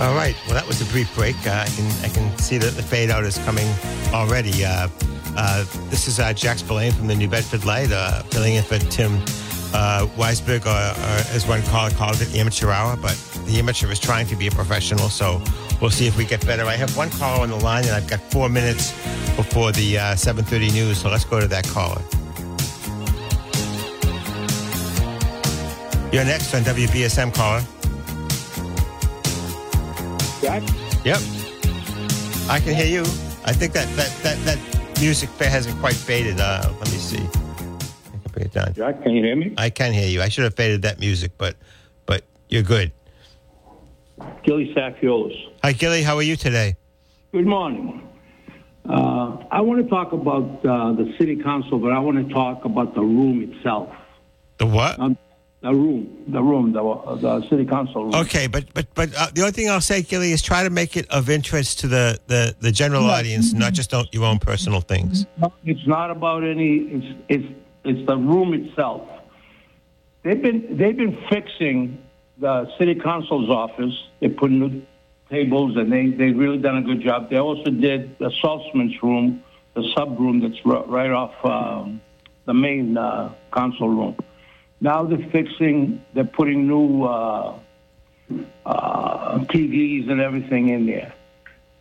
All right. Well, that was a brief break. Uh, I can I can see that the fade out is coming already. Uh, uh, this is uh, Jack Spillane from the New Bedford Light, uh, filling in for Tim uh, Weisberg, as one caller called it, the amateur hour. But the amateur is trying to be a professional, so we'll see if we get better. I have one caller on the line, and I've got four minutes before the 7:30 news. So let's go to that caller. You're next on WBSM caller. Jack? Yep. I can hear you. I think that that that, that music hasn't quite faded. Uh, let me see. I can bring it down. Jack, can you hear me? I can hear you. I should have faded that music, but but you're good. Gilly Safiolis. Hi, Gilly. How are you today? Good morning. Uh, I want to talk about uh, the city council, but I want to talk about the room itself. The what? Um, the room, the room, the, the city council room. Okay, but but but uh, the only thing I'll say, Gilly, is try to make it of interest to the the, the general audience, not just your own personal things. No, It's not about any. It's it's it's the room itself. They've been they've been fixing the city council's office. They put new tables, and they they really done a good job. They also did the Saltzman's room, the sub room that's ri- right off um, the main uh, council room. Now they're fixing. They're putting new uh, uh, TVs and everything in there.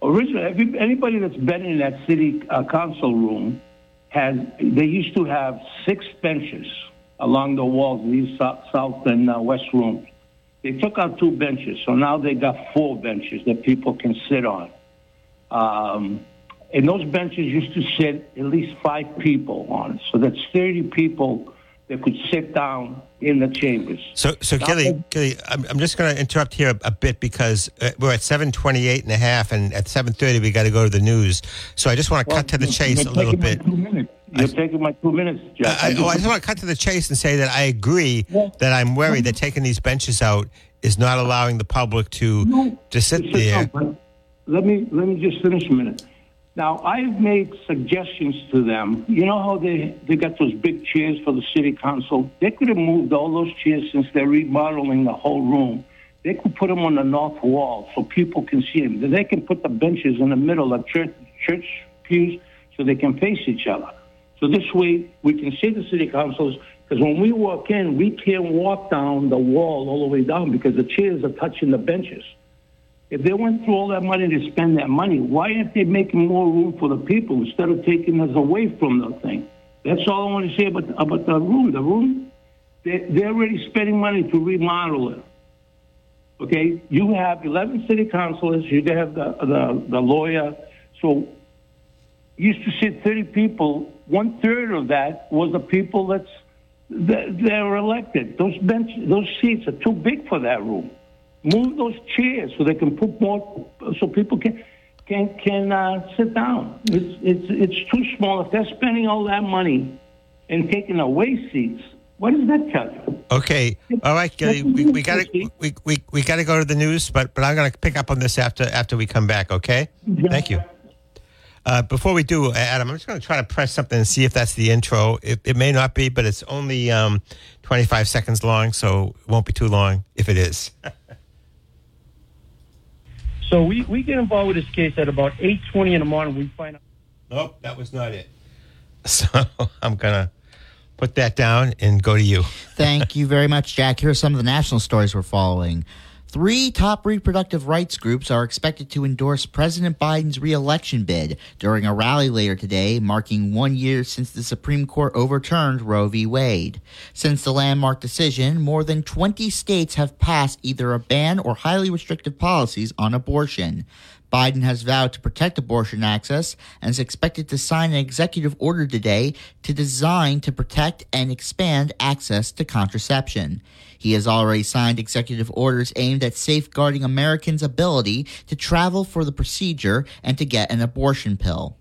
Originally, anybody that's been in that city uh, council room has. They used to have six benches along the walls, these south, south and uh, west rooms. They took out two benches, so now they got four benches that people can sit on. Um, and those benches used to sit at least five people on, so that's 30 people that could sit down in the chambers. So, so Gilly, Gilly I'm, I'm just going to interrupt here a, a bit because uh, we're at 728 and a half, and at 730 we got to go to the news. So I just want to cut to the chase a little bit. You're taking my two minutes, Jack. I, oh, I just want to cut to the chase and say that I agree Yeah. that I'm worried that taking these benches out is not allowing the public to No, to sit there. Let me let me just finish a minute. Now I've made suggestions to them. You know how they they got those big chairs for the city council? They could have moved all those chairs since they're remodeling the whole room. They could put them on the north wall so people can see them. They can put the benches in the middle of church church pews so they can face each other. So this way we can see the city councils. Because when we walk in, we can't walk down the wall all the way down because the chairs are touching the benches. If they went through all that money to spend that money, why aren't they making more room for the people instead of taking us away from the thing? That's all I want to say about about the room. The room, they, they're already spending money to remodel it. Okay, you have 11 city councilors. You have the the, the lawyer. So used to sit 30 people. One third of that was the people that's that they're elected. Those bench, those seats are too big for that room. Move those chairs so they can put more, so people can can can uh, sit down. It's it's it's too small. If they're spending all that money and taking away seats, what does that tell you? Okay, all right, Gilly, we, we got to we, we, we got to go to the news, but but I'm going to pick up on this after after we come back. Okay, thank you. Uh, before we do, Adam, I'm just going to try to press something and see if that's the intro. It, it may not be, but it's only um, 25 seconds long, so it won't be too long if it is. So we, we get involved with this case at about 8.20 in the morning. We find out. Nope, that was not it. So I'm going to put that down and go to you. Thank you very much, Jack. Here are some of the national stories we're following. Three top reproductive rights groups are expected to endorse President Biden's reelection bid during a rally later today, marking one year since the Supreme Court overturned Roe v. Wade. Since the landmark decision, more than 20 states have passed either a ban or highly restrictive policies on abortion. Biden has vowed to protect abortion access and is expected to sign an executive order today to design to protect and expand access to contraception. He has already signed executive orders aimed at safeguarding Americans' ability to travel for the procedure and to get an abortion pill.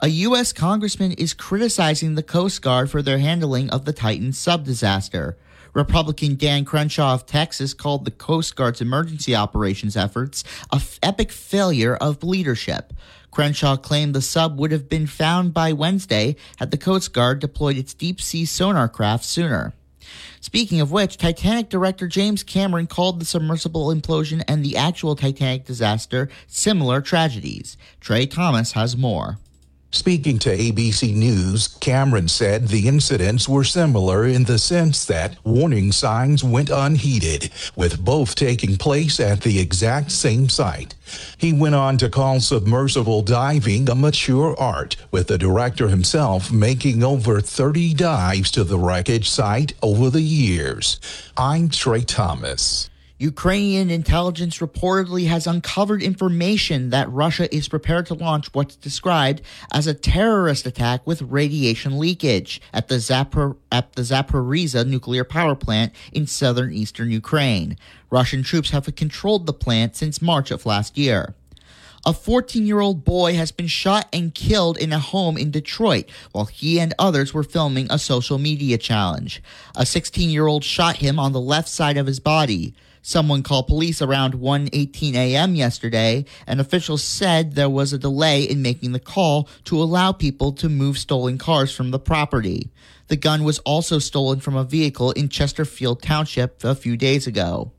A U.S. congressman is criticizing the Coast Guard for their handling of the Titan sub disaster. Republican Dan Crenshaw of Texas called the Coast Guard's emergency operations efforts a f- epic failure of leadership. Crenshaw claimed the sub would have been found by Wednesday had the Coast Guard deployed its deep sea sonar craft sooner. Speaking of which, Titanic director James Cameron called the submersible implosion and the actual Titanic disaster similar tragedies. Trey Thomas has more. Speaking to ABC News, Cameron said the incidents were similar in the sense that warning signs went unheeded, with both taking place at the exact same site. He went on to call submersible diving a mature art, with the director himself making over 30 dives to the wreckage site over the years. I'm Trey Thomas. Ukrainian intelligence reportedly has uncovered information that Russia is prepared to launch what's described as a terrorist attack with radiation leakage at the, Zapor- at the Zaporizhzhia nuclear power plant in southern eastern Ukraine. Russian troops have controlled the plant since March of last year. A 14 year old boy has been shot and killed in a home in Detroit while he and others were filming a social media challenge. A 16 year old shot him on the left side of his body. Someone called police around 1:18 a.m. yesterday, and officials said there was a delay in making the call to allow people to move stolen cars from the property. The gun was also stolen from a vehicle in Chesterfield Township a few days ago.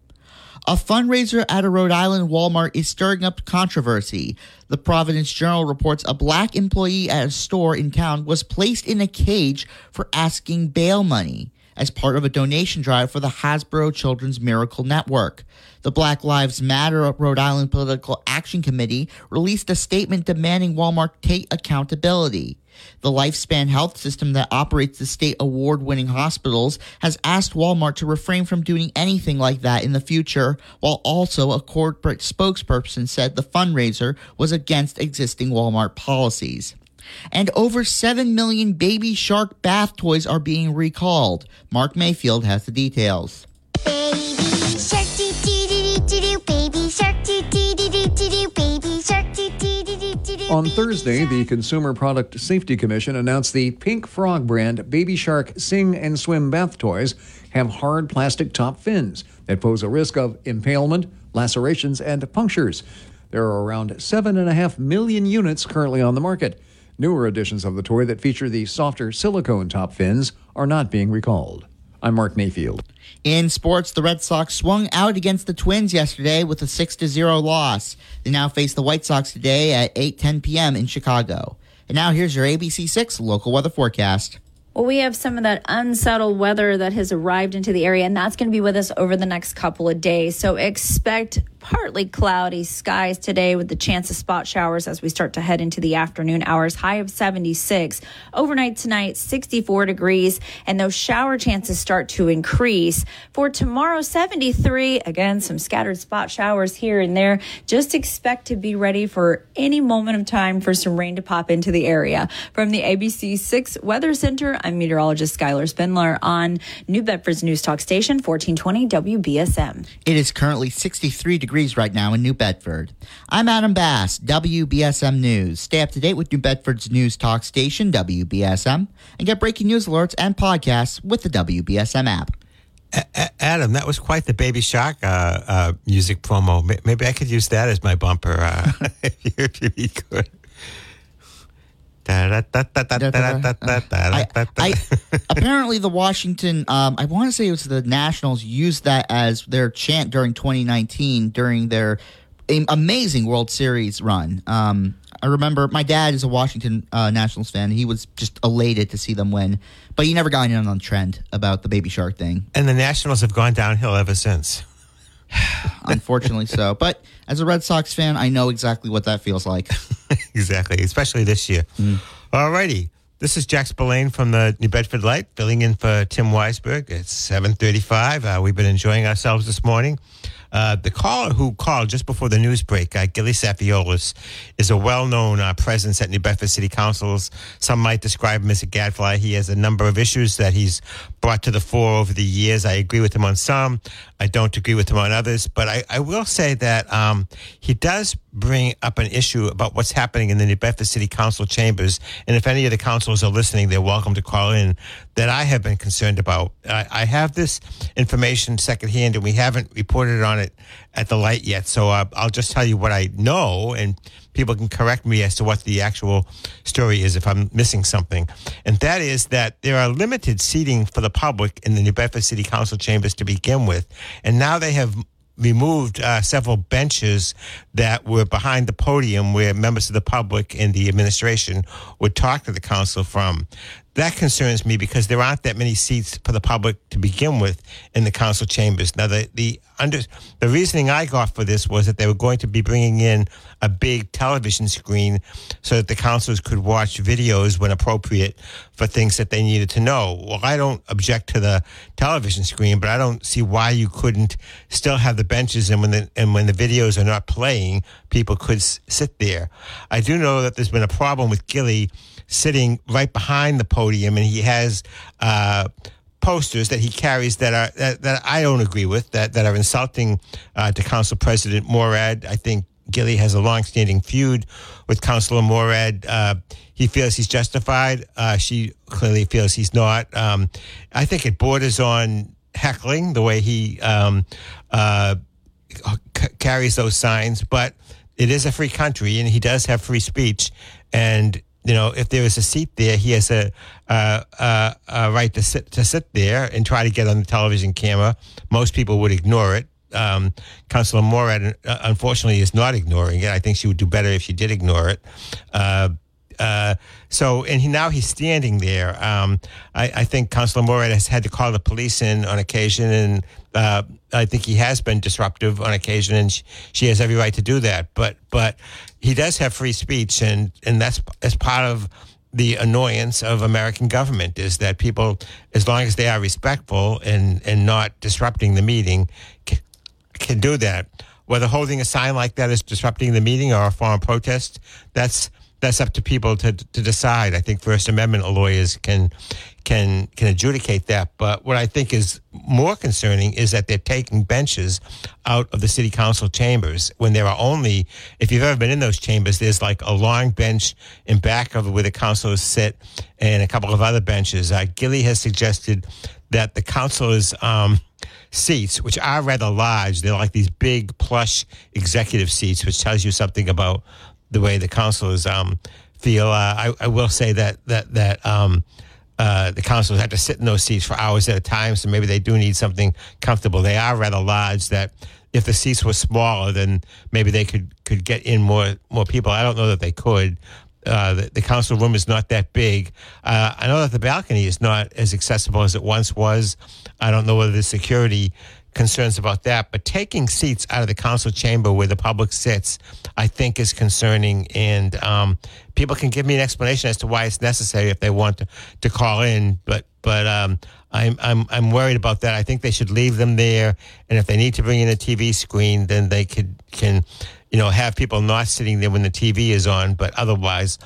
A fundraiser at a Rhode Island Walmart is stirring up controversy. The Providence Journal reports a black employee at a store in town was placed in a cage for asking bail money as part of a donation drive for the Hasbro Children's Miracle Network. The Black Lives Matter Rhode Island Political Action Committee released a statement demanding Walmart take accountability. The Lifespan Health System that operates the state award winning hospitals has asked Walmart to refrain from doing anything like that in the future, while also a corporate spokesperson said the fundraiser was against existing Walmart policies. And over 7 million baby shark bath toys are being recalled. Mark Mayfield has the details. On Thursday, the Consumer Product Safety Commission announced the Pinkfong brand Baby Shark Sing and Swim bath toys have hard plastic top fins that pose a risk of impalement, lacerations, and punctures. There are around 7.5 million units currently on the market. Newer editions of the toy that feature the softer silicone top fins are not being recalled. I'm Mark Mayfield. In sports, the Red Sox swung out against the Twins yesterday with a 6 0 loss. They now face the White Sox today at 8:10 p.m. in Chicago. And now here's your ABC 6 local weather forecast. Well, we have some of that unsettled weather that has arrived into the area, and that's going to be with us over the next couple of days. So expect partly cloudy skies today with the chance of spot showers as we start to head into the afternoon hours. High of 76. Overnight tonight, 64 degrees, and those shower chances start to increase. For tomorrow, 73. Again, some scattered spot showers here and there. Just expect to be ready for any moment of time for some rain to pop into the area. From the ABC 6 Weather Center, I'm meteorologist Skylar Spindler on New Bedford's News Talk Station, 1420 WBSM. It is currently 63 degrees right now in New Bedford. I'm Adam Bass, WBSM News. Stay up to date with New Bedford's news talk station, WBSM, and get breaking news alerts and podcasts with the WBSM app. A- A- Adam, that was quite the Baby Shark uh, uh, music promo. Maybe I could use that as my bumper uh, if, you, if you could. I, I, apparently, the Washington, um, I want to say it was the Nationals, used that as their chant during 2019 during their amazing World Series run. Um, I remember my dad is a Washington uh, Nationals fan. He was just elated to see them win, but he never got in on the trend about the Baby Shark thing. And the Nationals have gone downhill ever since. Unfortunately, so. But as a Red Sox fan, I know exactly what that feels like. exactly, especially this year. All righty. This is Jack Spillane from the New Bedford Light, filling in for Tim Weisberg. It's 735. Uh, we've been enjoying ourselves this morning. Uh, the caller who called just before the news break, uh, Gilly Safiolis, is a well-known uh, presence at New Bedford City Councils. Some might describe him as a gadfly. He has a number of issues that he's brought to the fore over the years. I agree with him on some. I don't agree with him on others. But I, I will say that um, he does bring up an issue about what's happening in the New Bedford City Council chambers. And if any of the councilors are listening, they're welcome to call in that I have been concerned about. I, I have this information secondhand, and we haven't reported on it at the light yet. So uh, I'll just tell you what I know, and people can correct me as to what the actual story is if I'm missing something. And that is that there are limited seating for the public in the New Bedford City Council chambers to begin with. And now they have removed uh, several benches that were behind the podium where members of the public and the administration would talk to the council from. That concerns me because there aren't that many seats for the public to begin with in the council chambers. Now, the the under the reasoning I got for this was that they were going to be bringing in a big television screen so that the councilors could watch videos when appropriate for things that they needed to know. Well, I don't object to the television screen, but I don't see why you couldn't still have the benches and when the and when the videos are not playing, people could s- sit there. I do know that there's been a problem with Gilly sitting right behind the podium, and he has. Uh, posters that he carries that are that, that I don't agree with that that are insulting uh, to Council President Morad. I think Gilly has a long-standing feud with Councilor Morad. Uh, he feels he's justified. Uh, she clearly feels he's not. Um, I think it borders on heckling the way he um, uh, c- carries those signs, but it is a free country and he does have free speech. And, you know, if there is a seat there, he has a, uh, uh, a right to sit, to sit there and try to get on the television camera. Most people would ignore it. Um, Councilor Morad, uh, unfortunately, is not ignoring it. I think she would do better if she did ignore it. Uh, uh, so, and he, now he's standing there. Um, I, I think Councilor Morad has had to call the police in on occasion, and uh, I think he has been disruptive on occasion, and she, she has every right to do that. But, but he does have free speech, and and that's as part of the annoyance of American government is that people, as long as they are respectful and and not disrupting the meeting, can, can do that. Whether holding a sign like that is disrupting the meeting or a form protest, that's that's up to people to to decide. I think First Amendment lawyers can can can adjudicate that. But what I think is more concerning is that they're taking benches out of the city council chambers when there are only, if you've ever been in those chambers, there's like a long bench in back of where the councilors sit and a couple of other benches. Uh, Gilly has suggested that the councilors. Um, seats, which are rather large. They're like these big plush executive seats, which tells you something about the way the councilors um, feel. Uh, I, I will say that that that um, uh, the councilors have to sit in those seats for hours at a time, so maybe they do need something comfortable. They are rather large. That if the seats were smaller, then maybe they could could get in more more people. I don't know that they could. Uh, the, the council room is not that big. Uh, I know that the balcony is not as accessible as it once was. I don't know whether the security concerns about that, but taking seats out of the council chamber where the public sits, I think is concerning. And um, people can give me an explanation as to why it's necessary if they want to, to call in. But but um, I'm I'm I'm worried about that. I think they should leave them there, and if they need to bring in a TV screen, then they could can you know have people not sitting there when the TV is on, but otherwise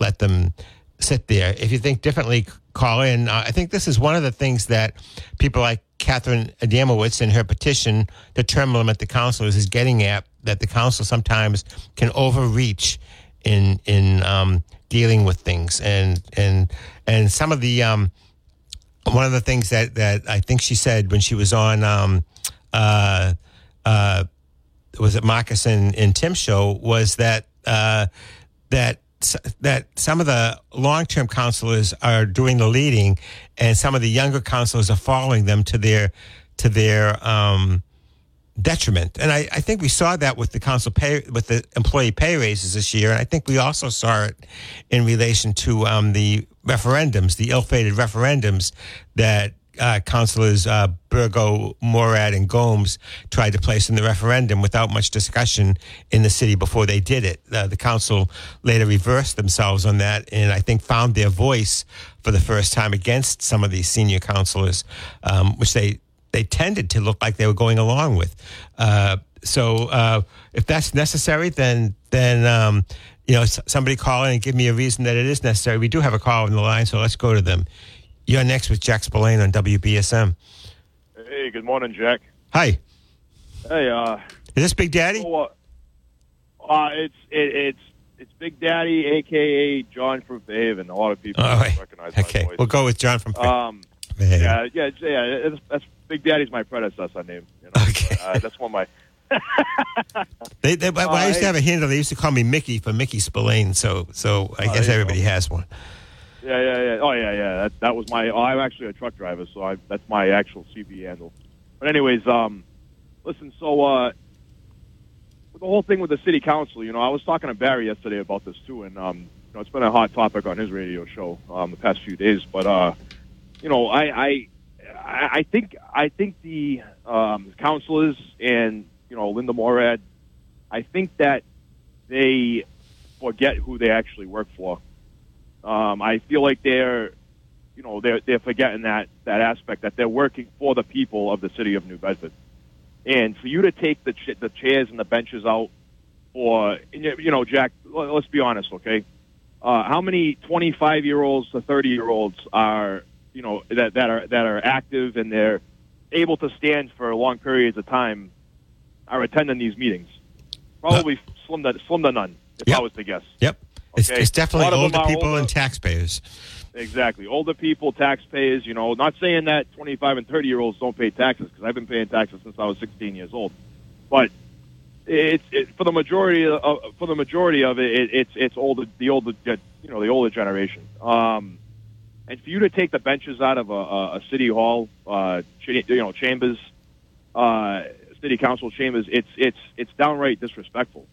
let them sit there. If you think differently, call in. Uh, I think this is one of the things that people like Catherine Adamowitz in her petition to term limit the councilors is getting at that the council sometimes can overreach in in um, dealing with things and and and some of the um, one of the things that that I think she said when she was on um, uh, uh, was it Marcus and, and Tim show was that uh, that that some of the long-term counselors are doing the leading, and some of the younger counselors are following them to their to their um, detriment. And I, I think we saw that with the council pay with the employee pay raises this year, and I think we also saw it in relation to um, the referendums, the ill-fated referendums that uh, councilors uh, Burgo, Morad, and Gomes tried to place in the referendum without much discussion in the city before they did it. Uh, the council later reversed themselves on that, and I think found their voice for the first time against some of these senior councilors, um, which they they tended to look like they were going along with. Uh, so uh, if that's necessary, then then um, you know somebody call in and give me a reason that it is necessary. We do have a call on the line, so let's go to them. You're next with Jack Spillane on WBSM. Hey, good morning, Jack. Hi, Hey, uh, is this Big Daddy? so, uh, uh, it's it, it's it's Big Daddy, aka John from Fairhaven. A lot of people right. recognize my Okay, voice. we'll go with John from. Um, Fairhaven. yeah, yeah, yeah. It's, that's Big Daddy's my predecessor name. You know? Okay. uh, that's one of my. They, they, when I used to have a handle, they used to call me Mickey for Mickey Spillane. So, so I Oh, guess everybody go. has one. Yeah, yeah, yeah. Oh, yeah, yeah. That that was my. Oh, I'm actually a truck driver, so I, that's my actual CB handle. But anyways, um, listen. So, uh, with the whole thing with the city council, you know, I was talking to Barry yesterday about this too, and um, you know, it's been a hot topic on his radio show um, the past few days. But uh, you know, I, I, I think I think the um, councilors and you know Linda Morad, I think that they forget who they actually work for. Um, I feel like they're, you know, they're they're forgetting that that aspect that they're working for the people of the city of New Bedford, and for you to take the ch- the chairs and the benches out, for and you know, Jack, let's be honest, okay? Uh, how many 25 year olds to 30 year olds are, you know, that that are that are active and they're able to stand for long periods of time, are attending these meetings? Probably slim to slim to none, if Yep. I was to guess. Yep. It's, Okay. it's definitely older people older. and taxpayers. Exactly. Older people, taxpayers, you know, not saying that 25 and 30 year olds don't pay taxes because I've been paying taxes since I was 16 years old. But it's it, for the majority of for the majority of it, it it's it's older the older you know the older generation. Um, and for you to take the benches out of a, a, a city hall, uh, ch- you know, chambers, uh, city council chambers, it's it's it's downright disrespectful.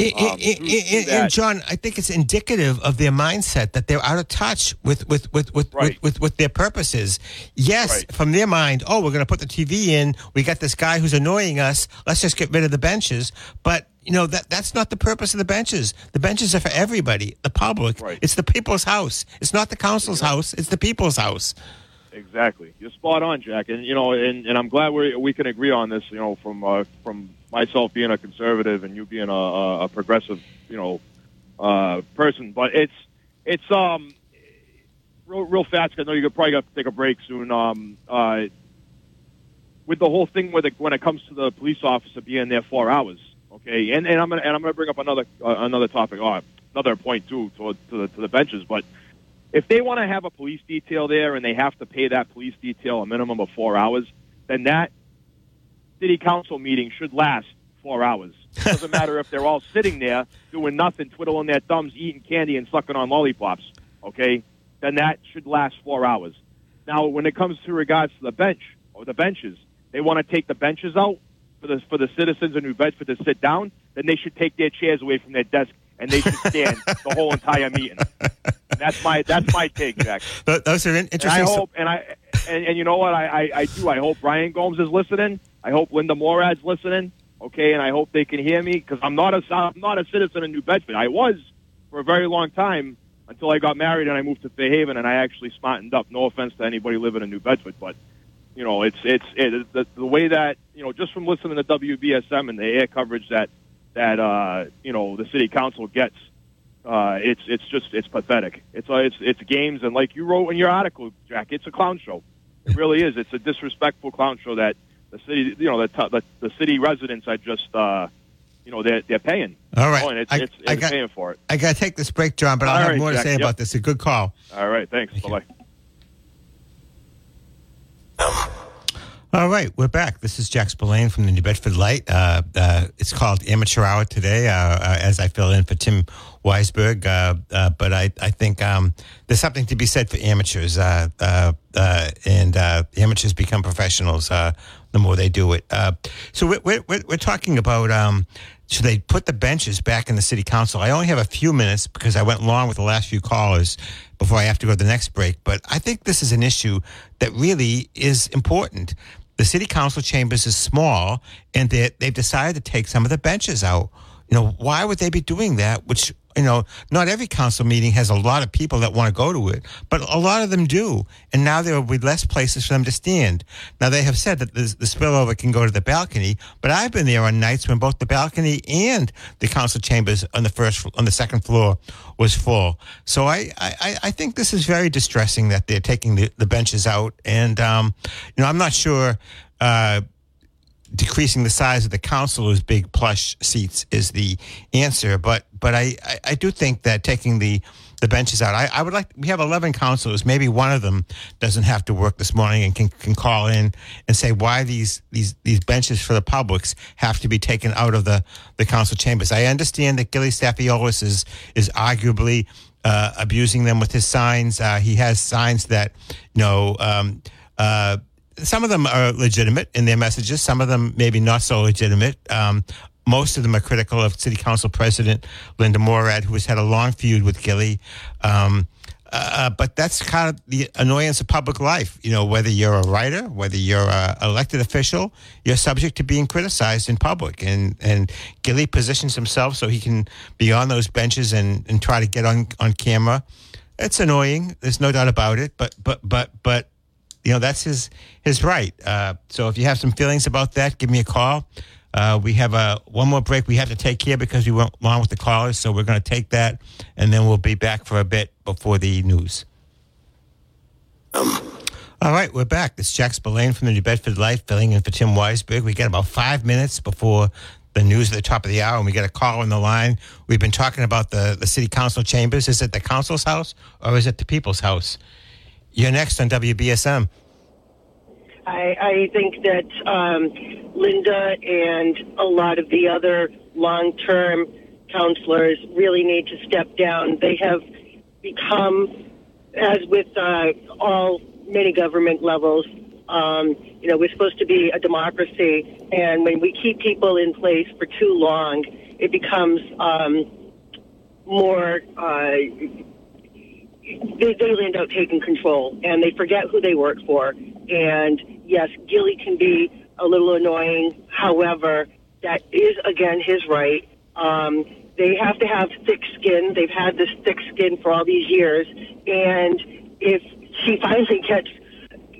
I- I- Um, I- through- I- and John, I think it's indicative of their mindset that they're out of touch with with with with, Right. with, with, with their purposes. Yes, Right. from their mind, oh, we're going to put the TV in. We got this guy who's annoying us. Let's just get rid of the benches. But you know that that's not the purpose of the benches. The benches are for everybody, the public. Right. It's the people's house. It's not the council's house. It's the people's house. Exactly. You're spot on, Jack. And you know, and, and I'm glad we we can agree on this. You know, from uh, from myself being a conservative and you being a, a, progressive, you know, uh, person. But it's it's um real real fast. I know you're probably got to take a break soon. Um, uh, with the whole thing with it, when it comes to the police officer being there four hours, okay, and, and I'm gonna and I'm gonna bring up another uh, another topic, uh, another point too to to the, to the benches, but if they want to have a police detail there and they have to pay that police detail a minimum of four hours, then that city council meeting should last four hours. Doesn't matter if they're all sitting there doing nothing, twiddling their thumbs, eating candy, and sucking on lollipops. Okay, then that should last four hours. Now, when it comes to regards to the bench or the benches, they want to take the benches out for the for the citizens of New Bedford to sit down. Then they should take their chairs away from their desk and they should stand the whole entire meeting. That's my that's my take, Jack. Th- Those are in- And I interesting. hope, and I, and, and you know what, I, I, I do. I hope Brian Gomes is listening. I hope Linda Morad's listening. Okay, and I hope they can hear me because I'm not a, I'm not a citizen of New Bedford. I was for a very long time until I got married and I moved to Fairhaven, and I actually smartened up. No offense to anybody living in New Bedford, but you know, it's it's it, the, the way that you know, just from listening to WBSM and the air coverage that that uh, you know the city council gets uh, it's it's just it's pathetic. It's uh, it's it's games and like you wrote in your article, Jack. It's a clown show. It really is. It's a disrespectful clown show that the city, you know, the t- the, the city residents are just, uh, you know, they're they're paying. All right. And it's, I- it's, I it's got- paying for it. I got to take this break, John, but I'll All have right, more to say Yep. about this. A good call. All right. Thanks. Bye bye. All right, we're back. This is Jack Spillane from the New Bedford Light. Uh, uh, it's called Amateur Hour today, uh, uh, as I fill in for Tim Weisberg. Uh, uh, but I, I think um, there's something to be said for amateurs, and amateurs become professionals the more they do it. So we're, we're, we're we're talking about um, should they put the benches back in the city council? I only have a few minutes because I went long with the last few callers before I have to go to the next break. But I think this is an issue that really is important. The city council chambers is small, and they, they've decided to take some of the benches out. You know, why would they be doing that? Which you know, not every council meeting has a lot of people that want to go to it, but a lot of them do. And now there will be less places for them to stand. Now they have said that the, the spillover can go to the balcony, but I've been there on nights when both the balcony and the council chambers on the first, on the second floor was full. So I, I, I think this is very distressing that they're taking the, the benches out. And, um, you know, I'm not sure, uh, decreasing the size of the councilors' big plush seats is the answer. But but I, I, I do think that taking the the benches out. I, I would like we have eleven councilors. Maybe one of them doesn't have to work this morning and can, can call in and say why these these these benches for the publics have to be taken out of the, the council chambers. I understand that Gilly Stafiolis is is arguably uh, abusing them with his signs. Uh, he has signs that you know um, uh, some of them are legitimate in their messages. Some of them maybe not so legitimate. Um, most of them are critical of City Council President Linda Morad, who has had a long feud with Gilly. Um, uh, but that's kind of the annoyance of public life. You know, whether you're a writer, whether you're an elected official, you're subject to being criticized in public. And and Gilly positions himself so he can be on those benches and, and try to get on on camera. It's annoying. There's no doubt about it. But but but but you know that's his his right. Uh, so if you have some feelings about that, give me a call. Uh, we have a one more break we have to take here because we went long with the callers, so we're going to take that, and then we'll be back for a bit before the news. All right, we're back. It's Jack Spillane from the New Bedford Light, filling in for Tim Weisberg. We got about five minutes before the news at the top of the hour, and we got a call on the line. We've been talking about the, the city council chambers. Is it the council's house or is it the people's house? You're next on WBSM. I, I think that um, Linda and a lot of the other long term counselors really need to step down. They have become, as with uh, all many government levels, um, you know, we're supposed to be a democracy, and when we keep people in place for too long, it becomes um, more. Uh, they, they end up taking control, and they forget who they work for. And yes, Gilly can be a little annoying. However, that is again his right. Um, they have to have thick skin. They've had this thick skin for all these years, and if she finally gets,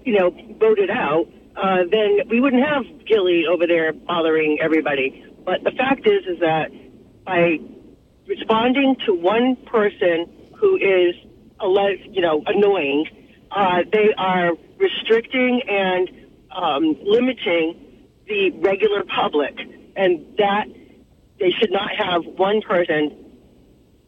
you know, voted out, uh, then we wouldn't have Gilly over there bothering everybody. But the fact is, is that by responding to one person who is, you know, annoying, uh, they are restricting and um, limiting the regular public, and that they should not have one person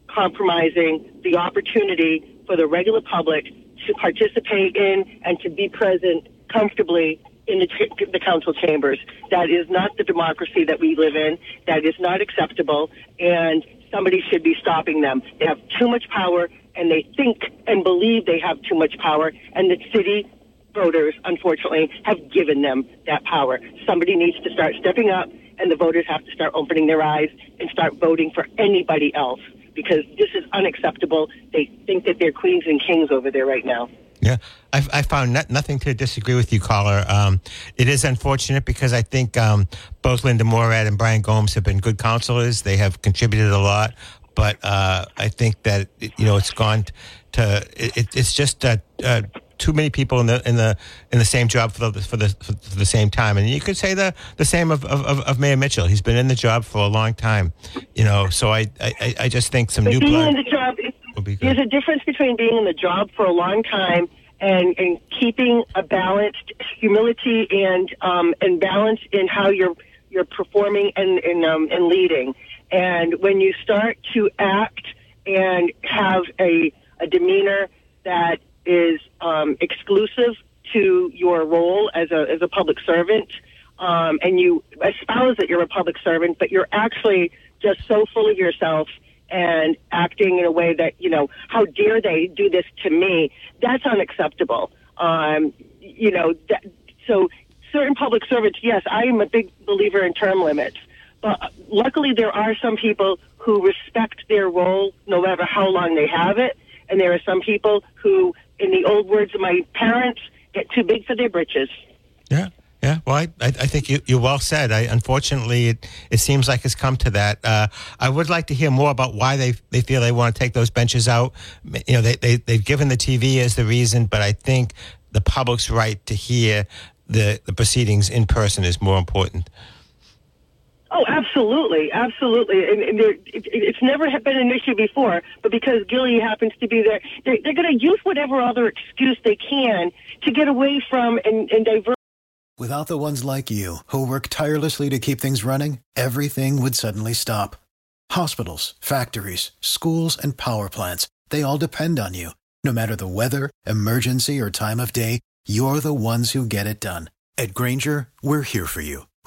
compromising the opportunity for the regular public to participate in and to be present comfortably in the, ch- the council chambers. That is not the democracy that we live in. That is not acceptable, and somebody should be stopping them. They have too much power, and they think and believe they have too much power, and the city voters, unfortunately, have given them that power. Somebody needs to start stepping up, and the voters have to start opening their eyes and start voting for anybody else because this is unacceptable. They think that they're queens and kings over there right now. Yeah, I, I found not, nothing to disagree with you, caller. Um, it is unfortunate because I think um, both Linda Morad and Brian Gomes have been good counselors. They have contributed a lot, but uh, I think that you know it's gone to it, it's just uh, too many people in the in the in the same job for the for the for the same time. And you could say the the same of, of, of Mayor Mitchell. He's been in the job for a long time, you know. So I I, I just think some but new being blood. in the job, will be good. there's a difference between being in the job for a long time and, and keeping a balanced humility and um, and balance in how you're you're performing and and, um, and leading. And when you start to act and have a, a demeanor that is um, exclusive to your role as a as a public servant, um, and you espouse that you're a public servant, but you're actually just so full of yourself and acting in a way that you know how dare they do this to me? That's unacceptable. Um you know that, so certain public servants yes i am a big believer in term limits But luckily, there are some people who respect their role no matter how long they have it. And there are some people who, in the old words of my parents, get too big for their britches. Yeah. Yeah, well, I, I think you, you well said. I, unfortunately, it, it seems like it's come to that. Uh, I would like to hear more about why they they feel they want to take those benches out. You know, they, they, they've given the TV as the reason, but I think the public's right to hear the, the proceedings in person is more important. Oh, absolutely, absolutely. And, and it, it's never been an issue before, but because Gilly happens to be there, they're, they're going to use whatever other excuse they can to get away from and, and divert. Without the ones like you, who work tirelessly to keep things running, everything would suddenly stop. Hospitals, factories, schools, and power plants, they all depend on you. No matter the weather, emergency, or time of day, you're the ones who get it done. At Grainger, we're here for you